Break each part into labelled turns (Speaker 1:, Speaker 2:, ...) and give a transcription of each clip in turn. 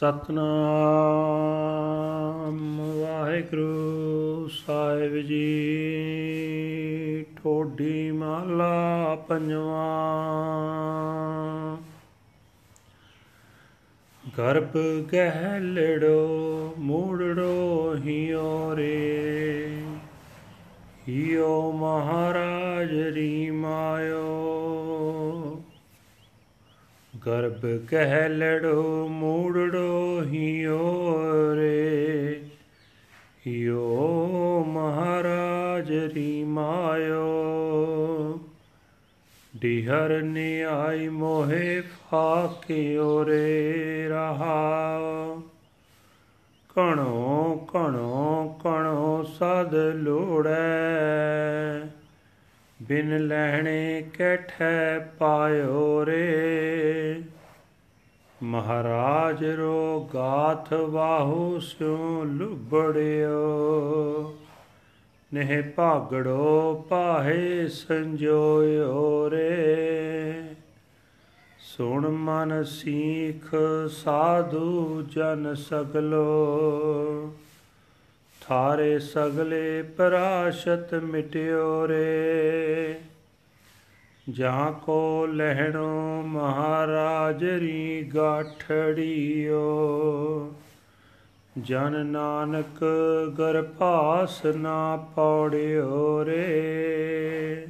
Speaker 1: ਸਤਨਾਮ ਵਾਹਿਗੁਰੂ ਸਾਹਿਬ ਜੀ। ਠੋਡੀ ਮਹਲਾ ਪੰਜਵਾਂ। ਗਰਭ ਗਹਿਲੜੋ ਮੂੜੜੋ ਹਿਓ ਰੇ। ਹਿਓ ਮਹਾਰਾਜ ਰੀ ਮਾਇਓ। ਗਰਭ ਕਹਿ ਲੜੋ, ਮੂੜੜੋ ਹਿਓ ਰੇ। ਹਿਓ ਮਹਾਰਾਜ ਰੀ ਮਾਇਓ। ਡਿਹਰ ਨਿਆਈ ਮੋਹਿ ਫਾਕਿਓ ਰੇ ਰਹਾ। ਕਣੋ ਕਣੋ ਕਣੋ ਸਦ ਲੋੜੈ। ਬਿਨ ਲੈਣੇ ਕੈਠੈ ਪਾਇਓ ਰੇ। ਮਹਾਰਾਜ ਰੋ ਗਾਥ ਵਾਹੂ ਸਿਉ ਲੁਬੜਿਓ। ਨਹਿ ਭਾਗੜੋ ਪਾਹੇ ਸੰਜੋਇਓ ਰੇ। ਸੁਣ ਮਨ ਸੀਖ ਸਾਧੂ ਜਨ ਸਗਲੋ। ਥਾਰੇ ਸਗਲੇ ਪਰਾਸ਼ਤ ਮਿਟਿਓ ਰੇ। ਜਾਂ ਕੋ ਲਹਿਣੋ ਮਹਾਰਾਜ ਰੀ ਗਾਠੜੀਓ। ਜਨ ਨਾਨਕ ਗਰਭਾਸ ਨਾ ਪੌੜਿਓ ਰੇ।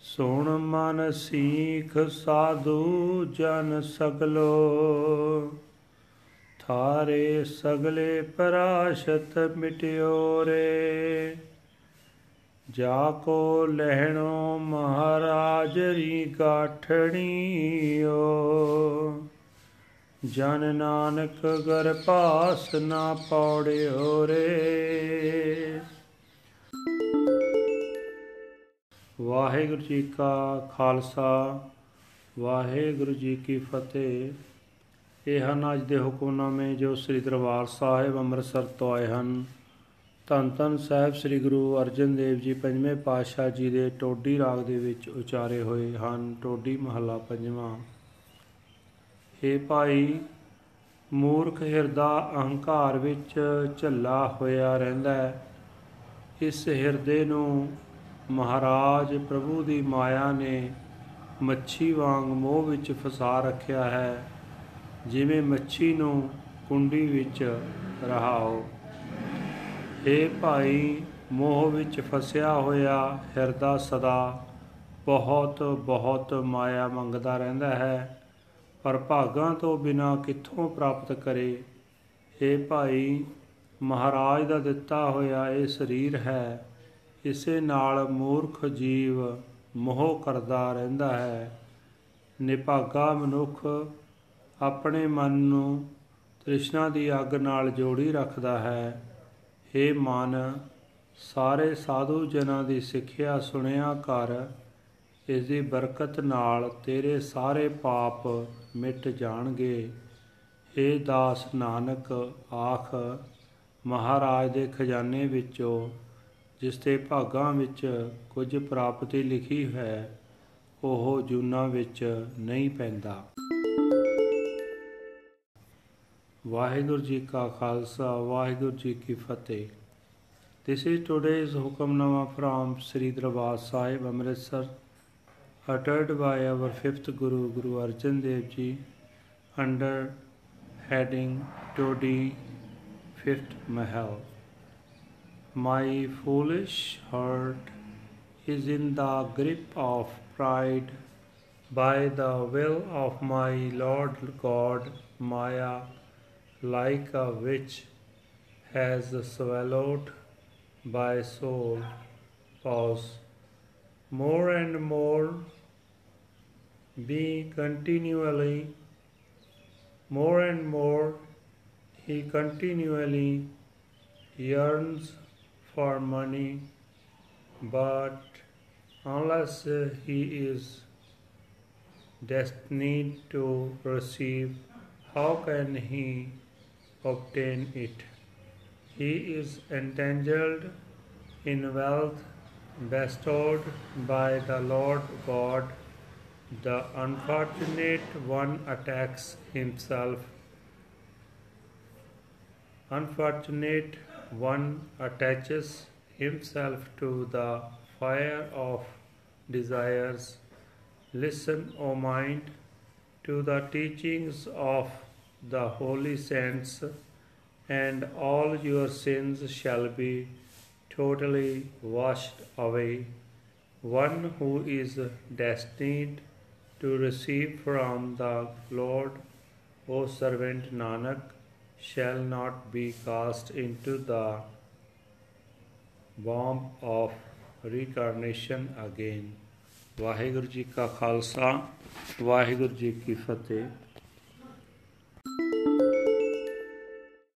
Speaker 1: ਸੁਣ ਮਨ ਸੀਖ ਸਾਧੂ ਜਨ ਸਗਲੋ। ਥਾਰੇ ਸਗਲੇ ਪਰਾਸ਼ਤ ਮਿਟਿਓ ਰੇ। ਜਾ ਕੋ ਲਹਿਣੋ ਮਹਾਰਾਜ ਰੀ ਗਾਠਣੀਓ। ਜਨ ਨਾਨਕ ਗਰ ਪਾਸ ਨਾ ਪੌੜਿਓ ਰੇ। ਵਾਹਿਗੁਰੂ ਜੀ ਕਾ ਖਾਲਸਾ, ਵਾਹਿਗੁਰੂ ਜੀ ਕੀ ਫਤਿਹ। ਇਹ ਹਨ ਅੱਜ ਦੇ ਹੁਕਮਨਾਮੇ ਜੋ ਸ੍ਰੀ ਦਰਬਾਰ ਸਾਹਿਬ ਅੰਮ੍ਰਿਤਸਰ ਤੋਂ ਆਏ ਹਨ। ਧੰਨ ਧੰਨ ਸਾਹਿਬ ਸ੍ਰੀ ਗੁਰੂ ਅਰਜਨ ਦੇਵ ਜੀ ਪੰਜਵੇਂ ਪਾਤਸ਼ਾਹ ਜੀ ਦੇ ਟੋਡੀ ਰਾਗ ਦੇ ਵਿੱਚ ਉਚਾਰੇ ਹੋਏ ਹਨ। ਟੋਡੀ ਮਹੱਲਾ ਪੰਜਵਾਂ। हे ਭਾਈ, ਮੂਰਖ ਹਿਰਦਾ ਅਹੰਕਾਰ ਵਿੱਚ ਝੱਲਾ ਹੋਇਆ ਰਹਿੰਦਾ ਹੈ। ਇਸ ਹਿਰਦੇ ਨੂੰ ਮਹਾਰਾਜ ਪ੍ਰਭੂ ਦੀ ਮਾਇਆ ਨੇ ਮੱਛੀ ਵਾਂਗ ਮੋਹ ਵਿੱਚ ਫਸਾ ਰੱਖਿਆ ਹੈ। ਜਿਵੇਂ ਮੱਛੀ ਨੂੰ ਕੁੰਡੀ ਵਿੱਚ ਰਹਾਓ। ਏ ਭਾਈ, ਮੋਹ ਵਿੱਚ ਫਸਿਆ ਹੋਇਆ ਹਿਰਦਾ ਸਦਾ ਬਹੁਤ ਬਹੁਤ ਮਾਇਆ ਮੰਗਦਾ ਰਹਿੰਦਾ ਹੈ, ਪਰ ਭਾਗਾਂ ਤੋਂ ਬਿਨਾ ਕਿੱਥੋਂ ਪ੍ਰਾਪਤ ਕਰੇ? ਏ ਭਾਈ, ਮਹਾਰਾਜ ਦਾ ਦਿੱਤਾ ਹੋਇਆ ਇਹ ਸਰੀਰ ਹੈ, ਇਸੇ ਨਾਲ ਮੂਰਖ ਜੀਵ ਮੋਹ ਕਰਦਾ ਰਹਿੰਦਾ ਹੈ। ਨਿਭਾਗਾ ਮਨੁੱਖ ਆਪਣੇ ਮਨ ਨੂੰ ਤ੍ਰਿਸ਼ਨਾ ਦੀ ਅੱਗ ਨਾਲ ਜੋੜੀ ਰੱਖਦਾ ਹੈ। हे ਮਨ, ਸਾਰੇ ਸਾਧੂ ਜਨਾਂ ਦੀ ਸਿੱਖਿਆ ਸੁਣਿਆ ਕਰ। ਇਸ ਦੀ ਬਰਕਤ ਨਾਲ ਤੇਰੇ ਸਾਰੇ ਪਾਪ ਮਿਟ ਜਾਣਗੇ। हे ਦਾਸ ਨਾਨਕ, ਆਖ, ਮਹਾਰਾਜ ਦੇ ਖਜ਼ਾਨੇ ਵਿੱਚੋਂ, ਜਿਸ ਤੇ ਭਾਗਾਂ ਵਿੱਚ ਕੁਝ ਪ੍ਰਾਪਤੀ ਲਿਖੀ ਹੈ, ਉਹ ਜੂਨਾ ਵਿੱਚ ਨਹੀਂ ਪੈਂਦਾ। ਵਾਹਿਗੁਰੂ ਜੀ ਕਾ ਖਾਲਸਾ ਵਾਹਿਗੁਰੂ ਜੀ ਕੀ ਫਤਿਹ This is today's Hukamnama from Sri Darbar Sahib Amritsar uttered by our fifth Guru Guru Arjan Dev Ji under heading Todi Fifth Mahal. My foolish heart is in the grip of pride by the will of my Lord God Maya like a witch has swallowed by soul pause more and more be continually more and more he continually yearns for money. But unless he is destined to receive how can he obtain it he is entangled in wealth bestowed by the Lord God. The unfortunate one attacks himself unfortunate one attaches himself to the fire of desires. Listen, O mind, to the teachings of the holy saints, and all your sins shall be totally washed away. One who is destined to receive from the Lord, O servant Nanak, shall not be cast into the womb of reincarnation again. Waheguru ji ਕਾ ਖਾਲਸਾ ਵਾਹਿਗੁਰੂ ਜੀ ਕੀ ਫਤਿਹ